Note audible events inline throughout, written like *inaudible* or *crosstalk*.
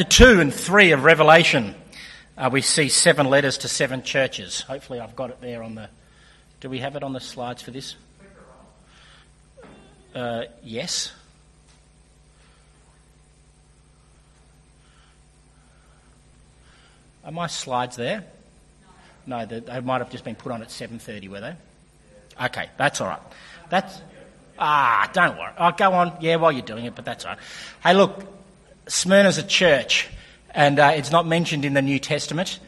chapter 2 and 3 of Revelation, uh, we see seven letters to seven churches. Hopefully, I've got it there on the. Do we have it on the slides for this? Uh, yes. Are my slides there? No, they, might have just been put on at 7.30, were they? Okay, that's all right. That's... Ah, don't worry. I'll go on, yeah, while you're doing it, but that's all right. Hey, look, Smyrna's a church, and uh, it's not mentioned in the New Testament,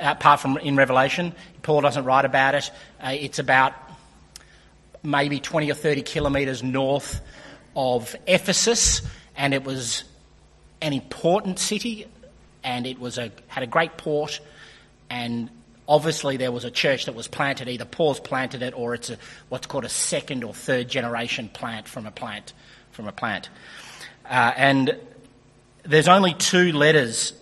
apart from in Revelation. Paul doesn't write about it. Uh, it's about maybe 20 or 30 kilometres north of Ephesus, and it was an important city, and it was a, had a great port, and obviously there was a church that was planted. Either Paul's planted it, or it's a, what's called a second or third generation plant from a plant from a plant. Uh, and there's only two letters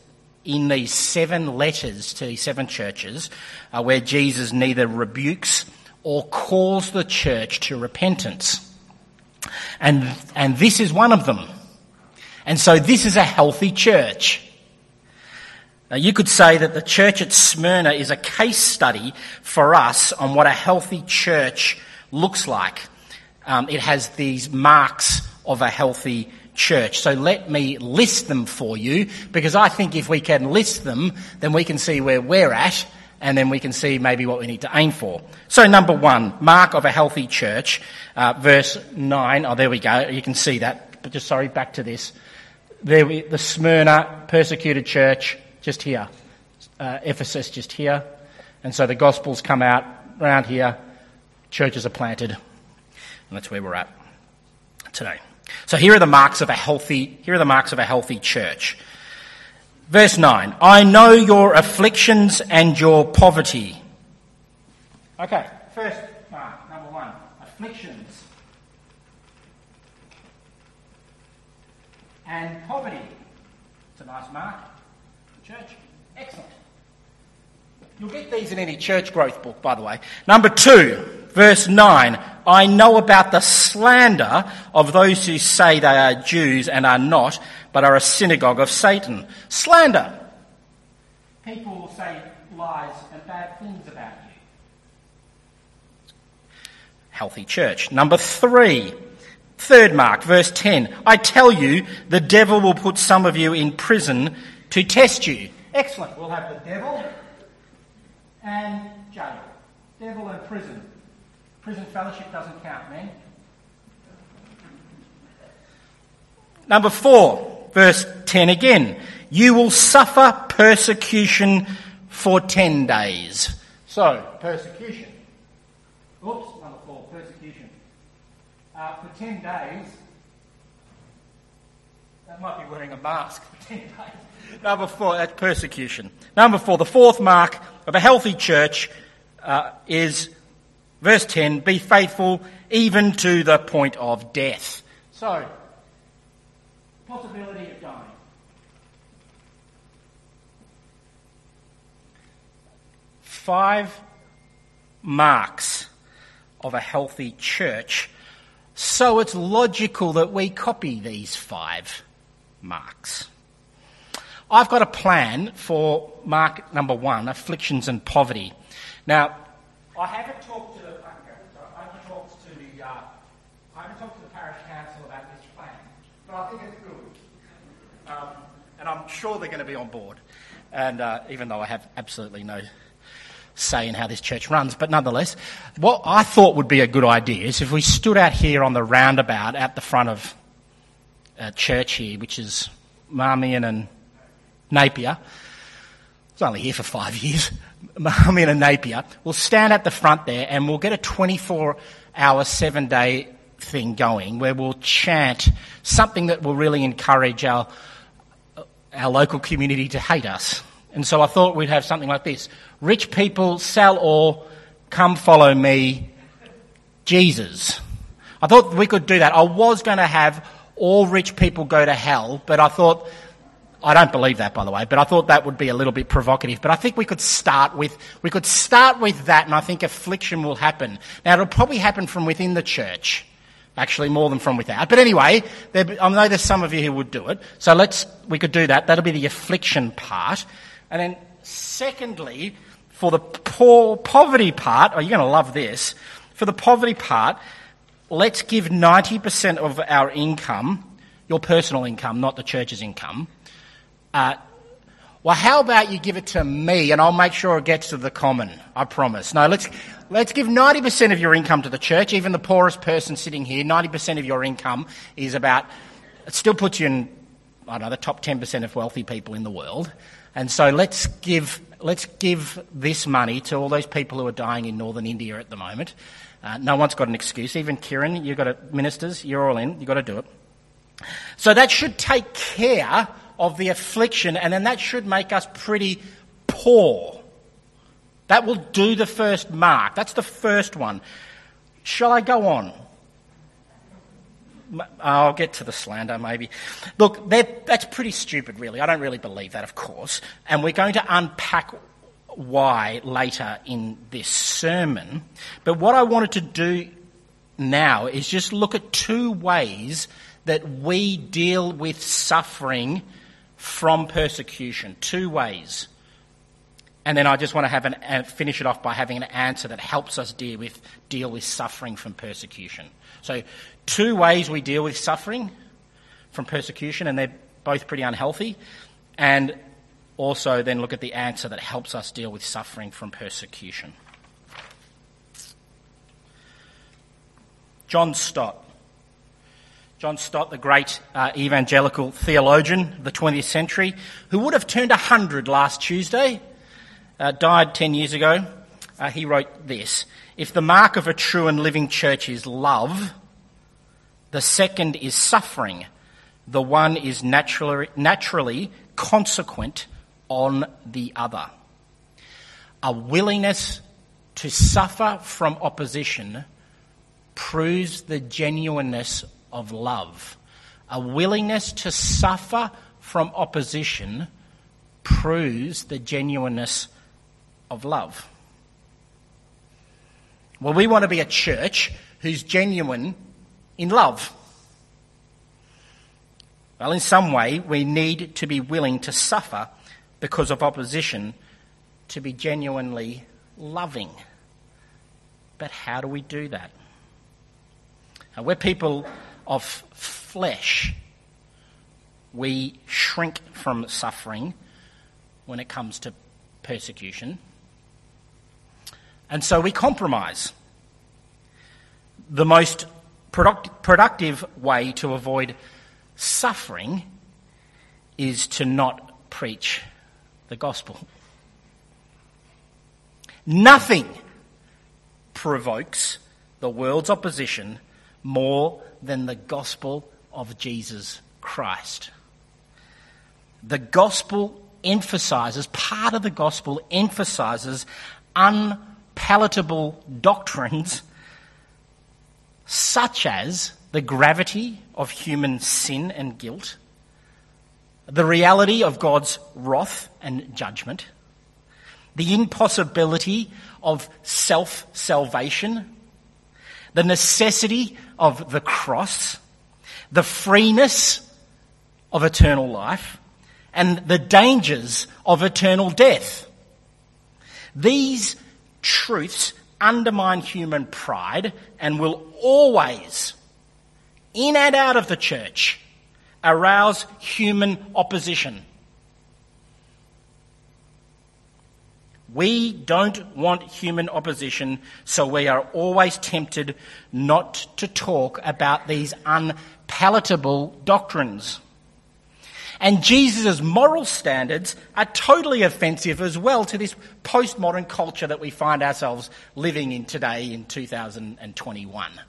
in these seven letters to these seven churches uh, where Jesus neither rebukes or calls the church to repentance. And, and this is one of them. And so this is a healthy church. Now you could say that the church at Smyrna is a case study for us on what a healthy church looks like. Um, it has these marks of a healthy church. So let me list them for you because I think if we can list them, then we can see where we're at and then we can see maybe what we need to aim for. So number one, mark of a healthy church, uh, verse nine. Oh, there we go. You can see that. But just sorry, back to this. There, we, the Smyrna persecuted church, just here. Uh, Ephesus, just here. And so the Gospels come out around here. Churches are planted, and that's where we're at today. So here are the marks of a healthy. Here are the marks of a healthy church. Verse 9, I know your afflictions and your poverty. Okay, first mark, number one, afflictions and poverty. It's a nice mark. Church, excellent. You'll get these in any church growth book, by the way. Number two, verse 9, I know about the slander of those who say they are Jews and are not, but are a synagogue of Satan. Slander. People will say lies and bad things about you. Healthy church. Number three. Third mark, verse 10. I tell you, the devil will put some of you in prison to test you. Excellent. We'll have the devil and jail. Devil and prison. Prison fellowship doesn't count, man. Number four, verse 10 again. You will suffer persecution for 10 days. So, persecution. Oops, number four, persecution. Uh, for 10 days, that might be wearing a mask for 10 *laughs* days. Number four, that's persecution. Number four, the fourth mark of a healthy church uh, is verse 10 be faithful even to the point of death. So, possibility of dying. Five marks of a healthy church. So it's logical that we copy these five marks. I've got a plan for mark number one, afflictions and poverty. Now, I haven't talked to the, I haven't talked to the, uh, I haven't talked to the parish council about this plan, I think it's good. Um, and I'm sure they're going to be on board. And uh, even though I have absolutely no say in how this church runs, but nonetheless, what I thought would be a good idea is if we stood out here on the roundabout at the front of a church here, which is Marmion and Napier. I was only here for five years. *laughs* Marmion and Napier. We'll stand at the front there and we'll get a 24 hour, seven day thing going where we'll chant something that will really encourage our, our local community to hate us. And so I thought we'd have something like this. Rich people, sell all, come follow me, Jesus. I thought we could do that. I was going to have all rich people go to hell, but I thought I don't believe that, by the way, but I thought that would be a little bit provocative. But I think we could start with, we could start with that, and I think affliction will happen. Now, it'll probably happen from within the church, Actually, more than from without. But anyway, there, I know there's some of you who would do it. So let's, we could do that. That'll be the affliction part. And then secondly, for the poor poverty part, oh, you're going to love this. For the poverty part, let's give 90% of our income, your personal income, not the church's income. Uh, well, how about you give it to me and I'll make sure it gets to the common? I promise. No, let's, let's give 90% of your income to the church. Even the poorest person sitting here, 90% of your income is about, it still puts you in, I don't know, the top 10% of wealthy people in the world. And so let's give, let's give this money to all those people who are dying in northern India at the moment. Uh, no one's got an excuse. Even Kieran, you've got to, ministers, you're all in. You've got to do it. So that should take care of the affliction, and then that should make us pretty poor. That will do the first mark. That's the first one. Shall I go on? I'll get to the slander maybe. Look, that's pretty stupid, really. I don't really believe that, of course. And we're going to unpack why later in this sermon. But what I wanted to do now is just look at two ways that we deal with suffering from persecution. Two ways. And then I just want to have an, uh, finish it off by having an answer that helps us deal with, deal with suffering from persecution. So, two ways we deal with suffering from persecution, and they're both pretty unhealthy. And also then look at the answer that helps us deal with suffering from persecution. John Stott. John Stott, the great uh, evangelical theologian of the 20th century, who would have turned 100 last Tuesday, uh, died 10 years ago. Uh, he wrote this If the mark of a true and living church is love, the second is suffering. The one is naturally, naturally consequent on the other. A willingness to suffer from opposition proves the genuineness of love. A willingness to suffer from opposition proves the genuineness of love. Well, we want to be a church who's genuine in love. Well, in some way, we need to be willing to suffer because of opposition to be genuinely loving. But how do we do that? Now, we're people of flesh. We shrink from suffering when it comes to persecution. And so we compromise. The most product- productive way to avoid suffering is to not preach the gospel. Nothing provokes the world's opposition more than the gospel of Jesus Christ. The gospel emphasizes, part of the gospel emphasizes unpalatable doctrines such as the gravity of human sin and guilt, the reality of God's wrath and judgment, the impossibility of self salvation, the necessity of the cross, the freeness of eternal life, and the dangers of eternal death. These truths undermine human pride and will always, in and out of the church, arouse human opposition. We don't want human opposition, so we are always tempted not to talk about these unpalatable doctrines. And Jesus' moral standards are totally offensive as well to this postmodern culture that we find ourselves living in today in 2021.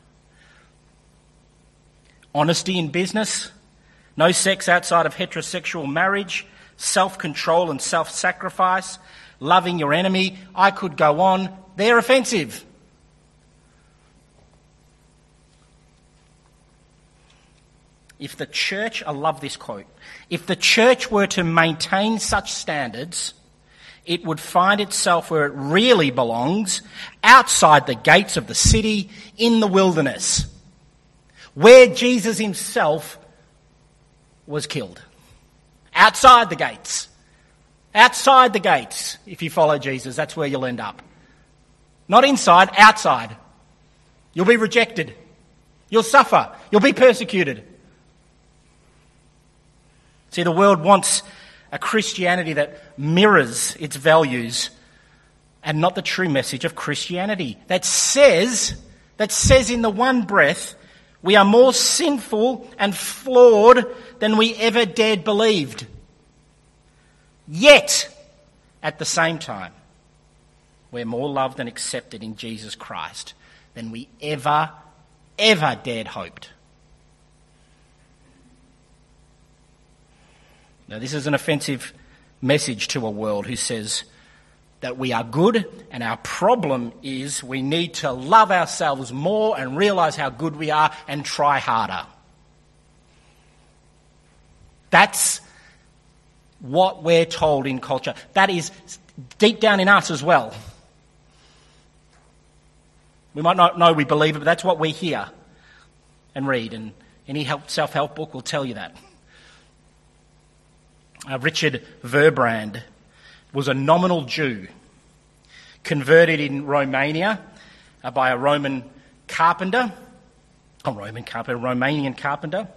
Honesty in business, no sex outside of heterosexual marriage, self control and self sacrifice, loving your enemy. I could go on. They're offensive. If the church, I love this quote, if the church were to maintain such standards, it would find itself where it really belongs, outside the gates of the city, in the wilderness. where Jesus himself was killed. Outside the gates. Outside the gates, if you follow Jesus, that's where you'll end up. Not inside, outside. You'll be rejected. You'll suffer. You'll be persecuted. See, the world wants a Christianity that mirrors its values and not the true message of Christianity that says, that says in the one breath, we are more sinful and flawed than we ever dared believed. Yet, at the same time, we're more loved and accepted in Jesus Christ than we ever, ever dared hoped. Now, this is an offensive message to a world who says that we are good and our problem is we need to love ourselves more and realize how good we are and try harder. That's what we're told in culture. That is deep down in us as well. We might not know we believe it, but that's what we hear and read, and any self help book will tell you that. Uh, Richard Wurmbrand was a nominal Jew, converted in Romania uh, by a Roman carpenter, a Roman carpenter, a Romanian carpenter.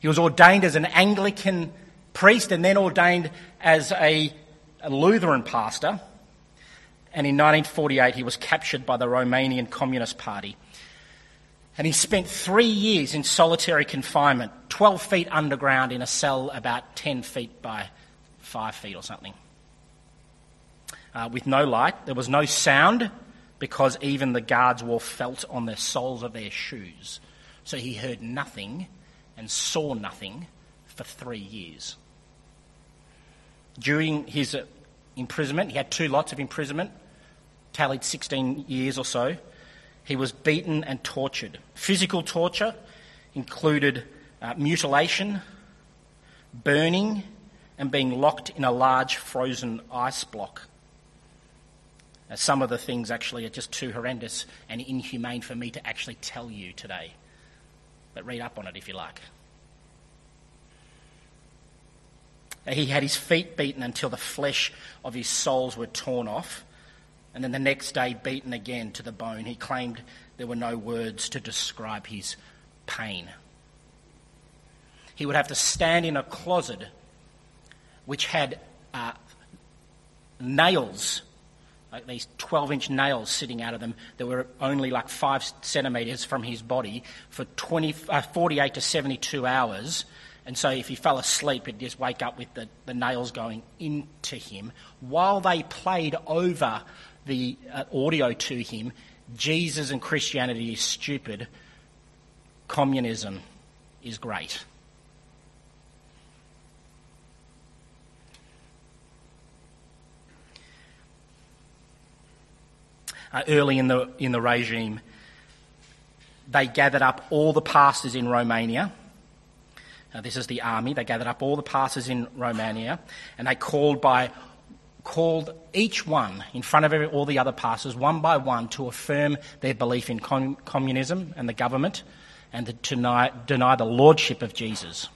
He was ordained as an Anglican priest and then ordained as a, a Lutheran pastor. And in 1948, he was captured by the Romanian Communist Party. And he spent three years in solitary confinement, 12 feet underground in a cell about 10 feet by 5 feet or something. Uh, with no light, there was no sound because even the guards wore felt on the soles of their shoes. So he heard nothing and saw nothing for three years. During his uh, imprisonment, he had two lots of imprisonment, tallied 16 years or so. He was beaten and tortured. Physical torture included uh, mutilation, burning, and being locked in a large frozen ice block. Now, some of the things actually are just too horrendous and inhumane for me to actually tell you today. But read up on it if you like. He had his feet beaten until the flesh of his soles were torn off, and then the next day beaten again to the bone. He claimed there were no words to describe his pain. He would have to stand in a closet which had uh, nails, like these 12 inch nails sitting out of them that were only like five centimetres from his body for 20, uh, 48 to 72 hours and so if he fell asleep, he'd just wake up with the, the nails going into him. While they played over the uh, audio to him, Jesus and Christianity is stupid, communism is great. Uh, early in the, in the regime, they gathered up all the pastors in Romania now, this is the army. They gathered up all the pastors in Romania and they called by called each one in front of every, all the other pastors, one by one, to affirm their belief in com- communism and the government and to deny, deny the lordship of Jesus.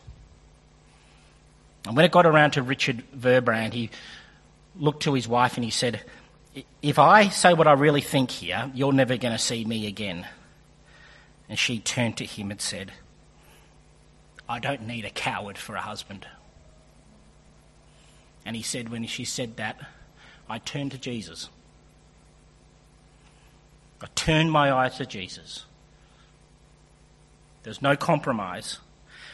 And when it got around to Richard Wurmbrand, he looked to his wife and he said, If I say what I really think here, you're never going to see me again. And she turned to him and said, I don't need a coward for a husband. And he said, when she said that, I turned to Jesus. I turned my eyes to Jesus. There's no compromise.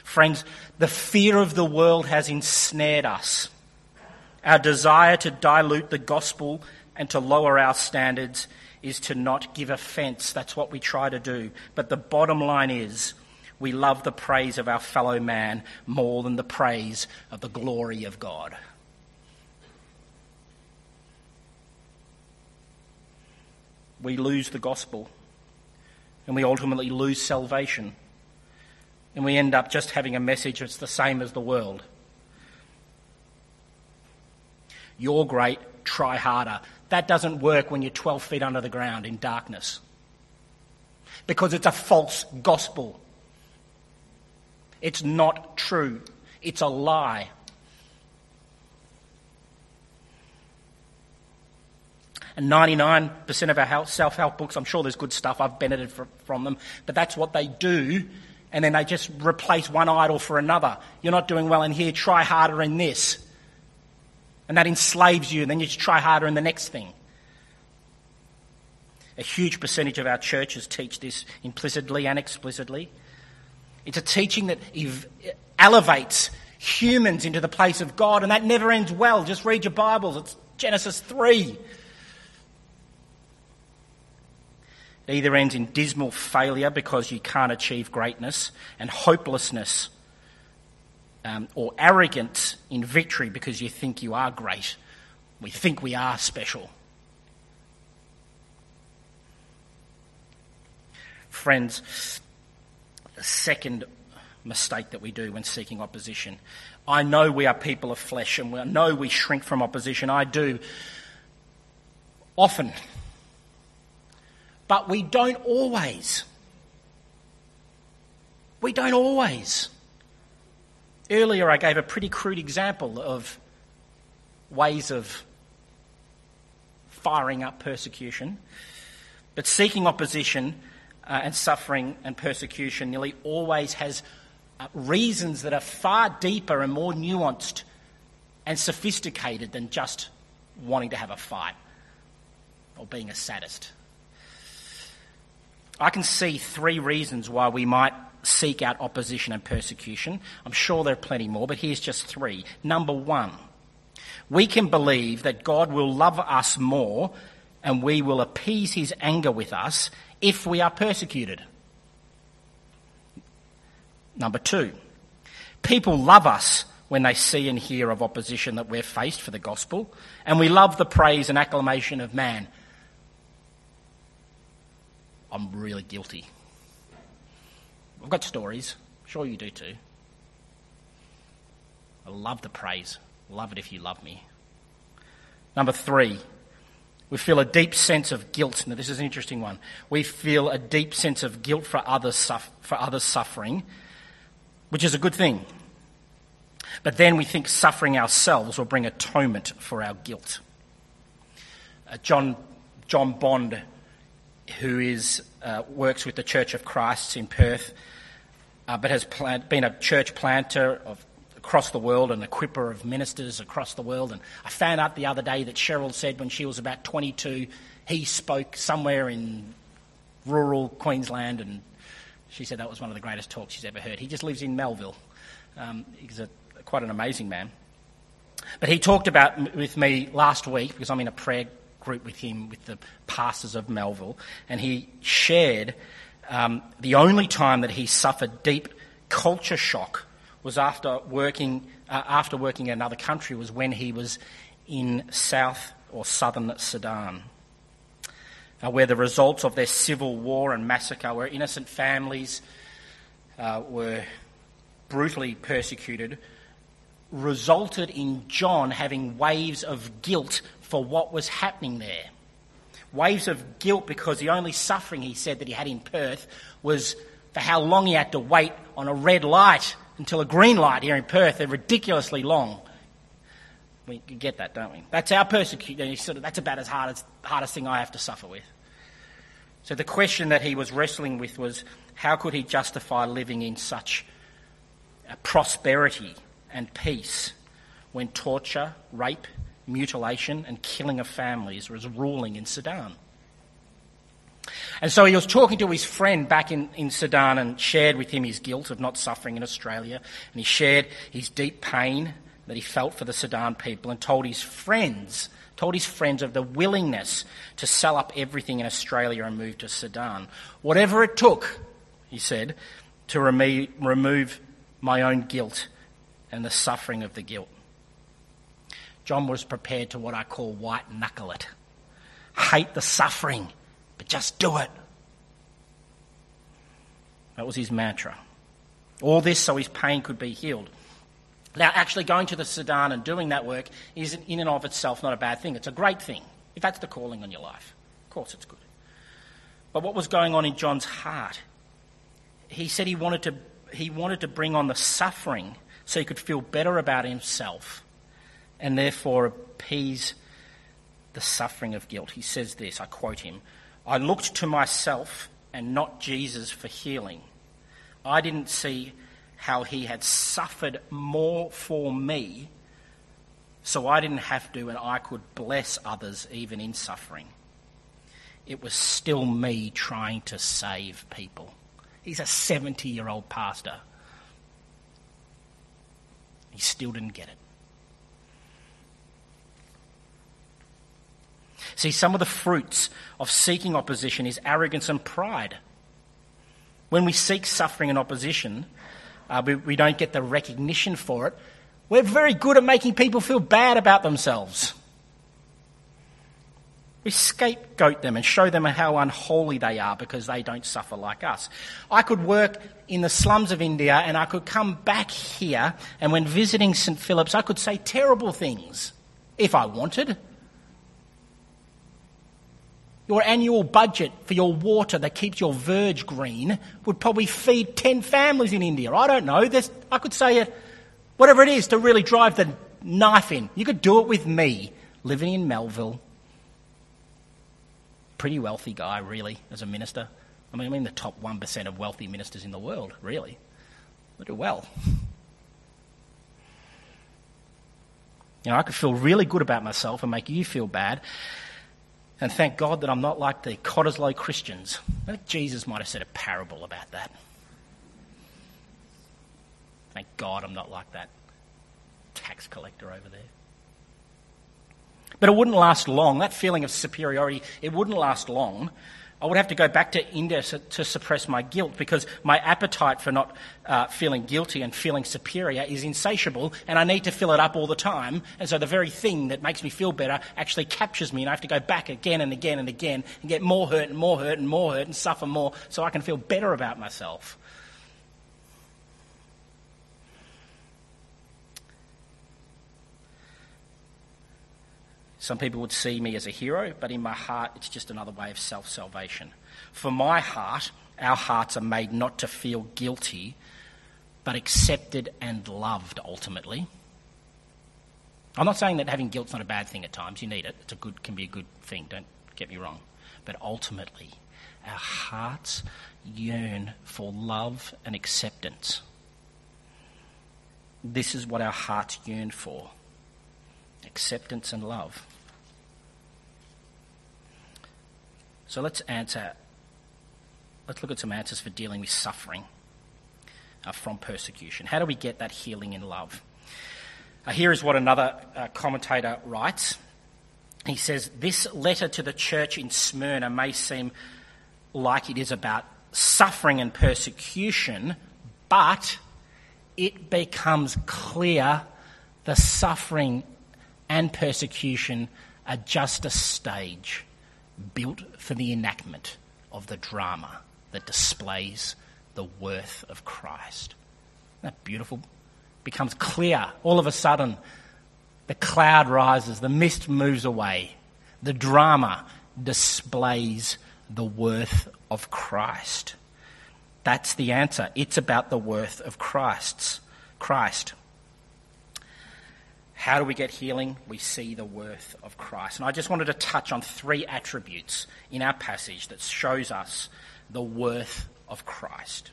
Friends, the fear of the world has ensnared us. Our desire to dilute the gospel and to lower our standards is to not give offence. That's what we try to do. But the bottom line is we love the praise of our fellow man more than the praise of the glory of God. We lose the gospel and we ultimately lose salvation. And we end up just having a message that's the same as the world. You're great, try harder. That doesn't work when you're 12 feet under the ground in darkness. Because it's a false gospel. It's not true. It's a lie. And 99% of our self help books, I'm sure there's good stuff, I've benefited from them, but that's what they do. And then they just replace one idol for another. You're not doing well in here, try harder in this. And that enslaves you, and then you just try harder in the next thing. A huge percentage of our churches teach this implicitly and explicitly. It's a teaching that elevates humans into the place of God, and that never ends well. Just read your Bibles, it's Genesis 3. It either ends in dismal failure because you can't achieve greatness and hopelessness, um, or arrogance in victory because you think you are great. We think we are special. Friends, the second mistake that we do when seeking opposition. I know we are people of flesh and I know we shrink from opposition. I do often. But we don't always. We don't always. Earlier, I gave a pretty crude example of ways of firing up persecution. But seeking opposition uh, and suffering and persecution nearly always has uh, reasons that are far deeper and more nuanced and sophisticated than just wanting to have a fight or being a sadist. I can see three reasons why we might seek out opposition and persecution. I'm sure there are plenty more, but here's just three. Number one, we can believe that God will love us more and we will appease his anger with us if we are persecuted. Number two, people love us when they see and hear of opposition that we're faced for the gospel, and we love the praise and acclamation of man. I'm really guilty. I've got stories. Sure you do too. I love the praise. Love it if you love me. Number three, we feel a deep sense of guilt. Now, this is an interesting one. We feel a deep sense of guilt for others, suf- for others suffering, which is a good thing. But then we think suffering ourselves will bring atonement for our guilt. Uh, John, John Bond, who is, uh, works with the Church of Christ in Perth, uh, but has plant, been a church planter of across the world, an equiper of ministers across the world. And I found out the other day that Cheryl said when she was about 22, he spoke somewhere in rural Queensland, and she said that was one of the greatest talks she's ever heard. He just lives in Melville. Um, he's a, quite an amazing man. But he talked about with me last week because I'm in a prayer group with him with the pastors of Melville, and he shared um, the only time that he suffered deep culture shock was after working, uh, after working in another country was when he was in South or Southern Sudan, uh, where the results of their civil war and massacre, where innocent families uh, were brutally persecuted, resulted in John having waves of guilt for what was happening there. Waves of guilt because the only suffering he said that he had in Perth was for how long he had to wait on a red light until a green light here in Perth. They're ridiculously long. We get that, don't we? That's our persecution. Sort of, that's about as hard as hardest thing I have to suffer with. So the question that he was wrestling with was how could he justify living in such prosperity and peace when torture, rape, mutilation, and killing of families was ruling in Sudan? And so he was talking to his friend back in, in Sudan and shared with him his guilt of not suffering in Australia. And he shared his deep pain that he felt for the Sudan people and told his friends, told his friends of the willingness to sell up everything in Australia and move to Sudan. Whatever it took, he said, to remo- remove my own guilt and the suffering of the guilt. John was prepared to what I call white knuckle it. Hate the suffering but just do it. That was his mantra. All this so his pain could be healed. Now, actually going to the Sudan and doing that work is in and of itself not a bad thing. It's a great thing, if that's the calling on your life. Of course, it's good. But what was going on in John's heart? He said he wanted to he wanted to bring on the suffering so he could feel better about himself and therefore appease the suffering of guilt. He says this, I quote him I looked to myself and not Jesus for healing. I didn't see how he had suffered more for me, so I didn't have to and I could bless others even in suffering. It was still me trying to save people. He's a 70 year old pastor. He still didn't get it. See, some of the fruits of seeking opposition is arrogance and pride. When we seek suffering and opposition, uh, we, we don't get the recognition for it. We're very good at making people feel bad about themselves. We scapegoat them and show them how unholy they are because they don't suffer like us. I could work in the slums of India and I could come back here and when visiting St. Philip's, I could say terrible things if I wanted. Your annual budget for your water that keeps your verge green would probably feed 10 families in India. I don't know. There's, I could say it, whatever it is to really drive the knife in. You could do it with me living in Melville pretty wealthy guy, really, as a minister. I mean, I'm in the top 1% of wealthy ministers in the world, really. I do well. You know, I could feel really good about myself and make you feel bad. And thank God that I'm not like the Cottesloe Christians. I think Jesus might have said a parable about that. Thank God I'm not like that tax collector over there. But it wouldn't last long. That feeling of superiority, it wouldn't last long. I would have to go back to India to suppress my guilt because my appetite for not uh, feeling guilty and feeling superior is insatiable and I need to fill it up all the time. And so the very thing that makes me feel better actually captures me and I have to go back again and again and again and get more hurt and more hurt and more hurt and suffer more so I can feel better about myself. Some people would see me as a hero, but in my heart, it's just another way of self salvation. For my heart, our hearts are made not to feel guilty, but accepted and loved ultimately. I'm not saying that having guilt's not a bad thing at times. You need it. It's a good, can be a good thing. Don't get me wrong. But ultimately, our hearts yearn for love and acceptance. This is what our hearts yearn for acceptance and love. So let's answer, let's look at some answers for dealing with suffering uh, from persecution. How do we get that healing in love? Uh, here is what another uh, commentator writes. He says, This letter to the church in Smyrna may seem like it is about suffering and persecution, but it becomes clear the suffering and persecution are just a stage built for the enactment of the drama that displays the worth of Christ. Isn't that beautiful? Becomes clear. All of a sudden, the cloud rises, the mist moves away. The drama displays the worth of Christ. That's the answer. It's about the worth of Christ's Christ. How do we get healing? We see the worth of Christ. And I just wanted to touch on three attributes in our passage that shows us the worth of Christ.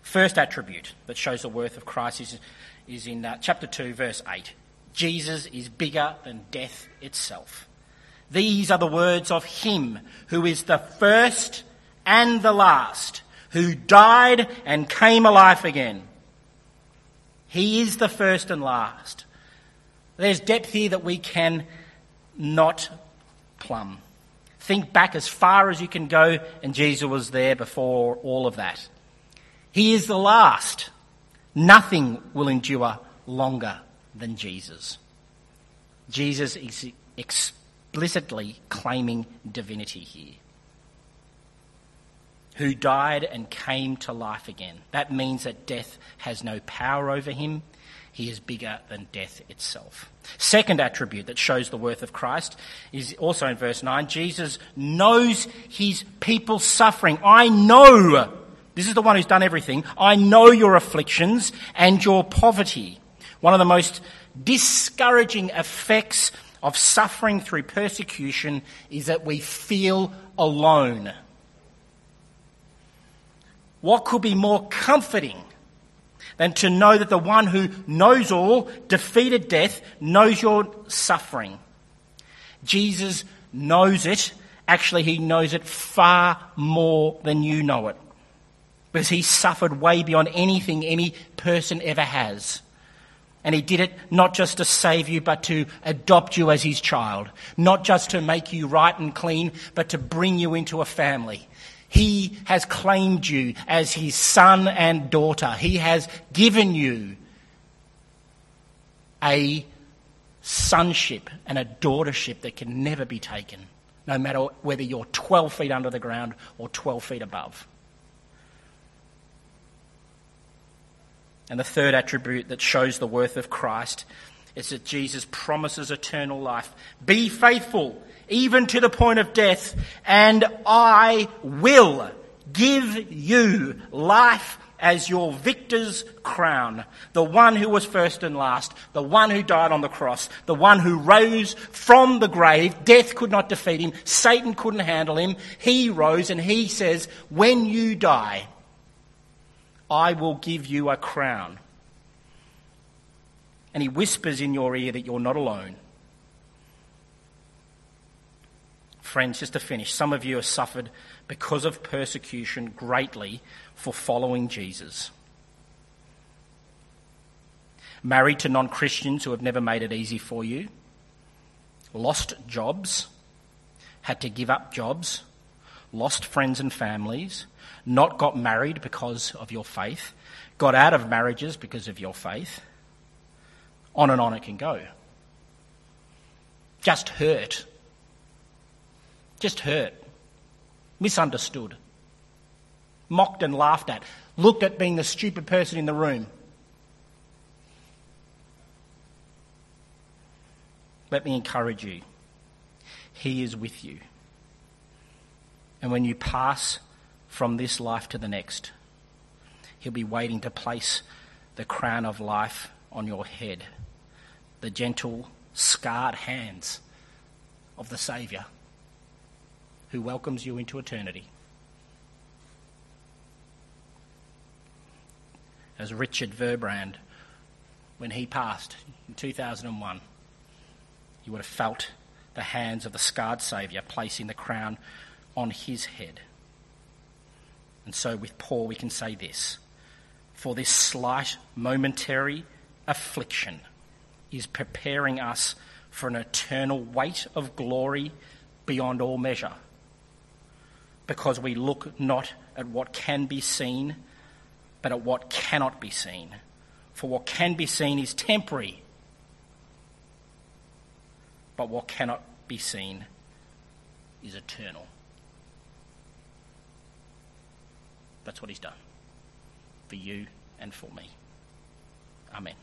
First attribute that shows the worth of Christ is, is in uh, chapter 2, verse 8. Jesus is bigger than death itself. These are the words of Him who is the first and the last, who died and came alive again. He is the first and last. There's depth here that we can not plumb. Think back as far as you can go, and Jesus was there before all of that. He is the last. Nothing will endure longer than Jesus. Jesus is explicitly claiming divinity here. Who died and came to life again. That means that death has no power over him. He is bigger than death itself. Second attribute that shows the worth of Christ is also in verse 9. Jesus knows his people's suffering. I know This is the one who's done everything. I know your afflictions and your poverty. One of the most discouraging effects of suffering through persecution is that we feel alone. What could be more comforting than to know that the one who knows all, defeated death, knows your suffering? Jesus knows it. Actually, he knows it far more than you know it. Because he suffered way beyond anything any person ever has. And he did it not just to save you, but to adopt you as his child. Not just to make you right and clean, but to bring you into a family. He has claimed you as his son and daughter. He has given you a sonship and a daughtership that can never be taken, no matter whether you're 12 feet under the ground or 12 feet above. And the third attribute that shows the worth of Christ is that Jesus promises eternal life. Be faithful even to the point of death, and I will give you life as your victor's crown. The one who was first and last, the one who died on the cross, the one who rose from the grave. Death could not defeat him. Satan couldn't handle him. He rose and he says, when you die, I will give you a crown. And he whispers in your ear that you're not alone. Friends, just to finish, some of you have suffered because of persecution greatly for following Jesus. Married to non Christians who have never made it easy for you, lost jobs, had to give up jobs, lost friends and families, not got married because of your faith, got out of marriages because of your faith. On and on it can go. Just hurt just hurt, misunderstood, mocked and laughed at, looked at being the stupid person in the room. Let me encourage you. He is with you. And when you pass from this life to the next, He'll be waiting to place the crown of life on your head, the gentle, scarred hands of the Saviour who welcomes you into eternity. As Richard Wurmbrand, when he passed in 2001, you would have felt the hands of the scarred Saviour placing the crown on his head. And so, with Paul, we can say this For this slight, momentary affliction is preparing us for an eternal weight of glory beyond all measure because we look not at what can be seen, but at what cannot be seen. For what can be seen is temporary, but what cannot be seen is eternal. That's what he's done for you and for me. Amen.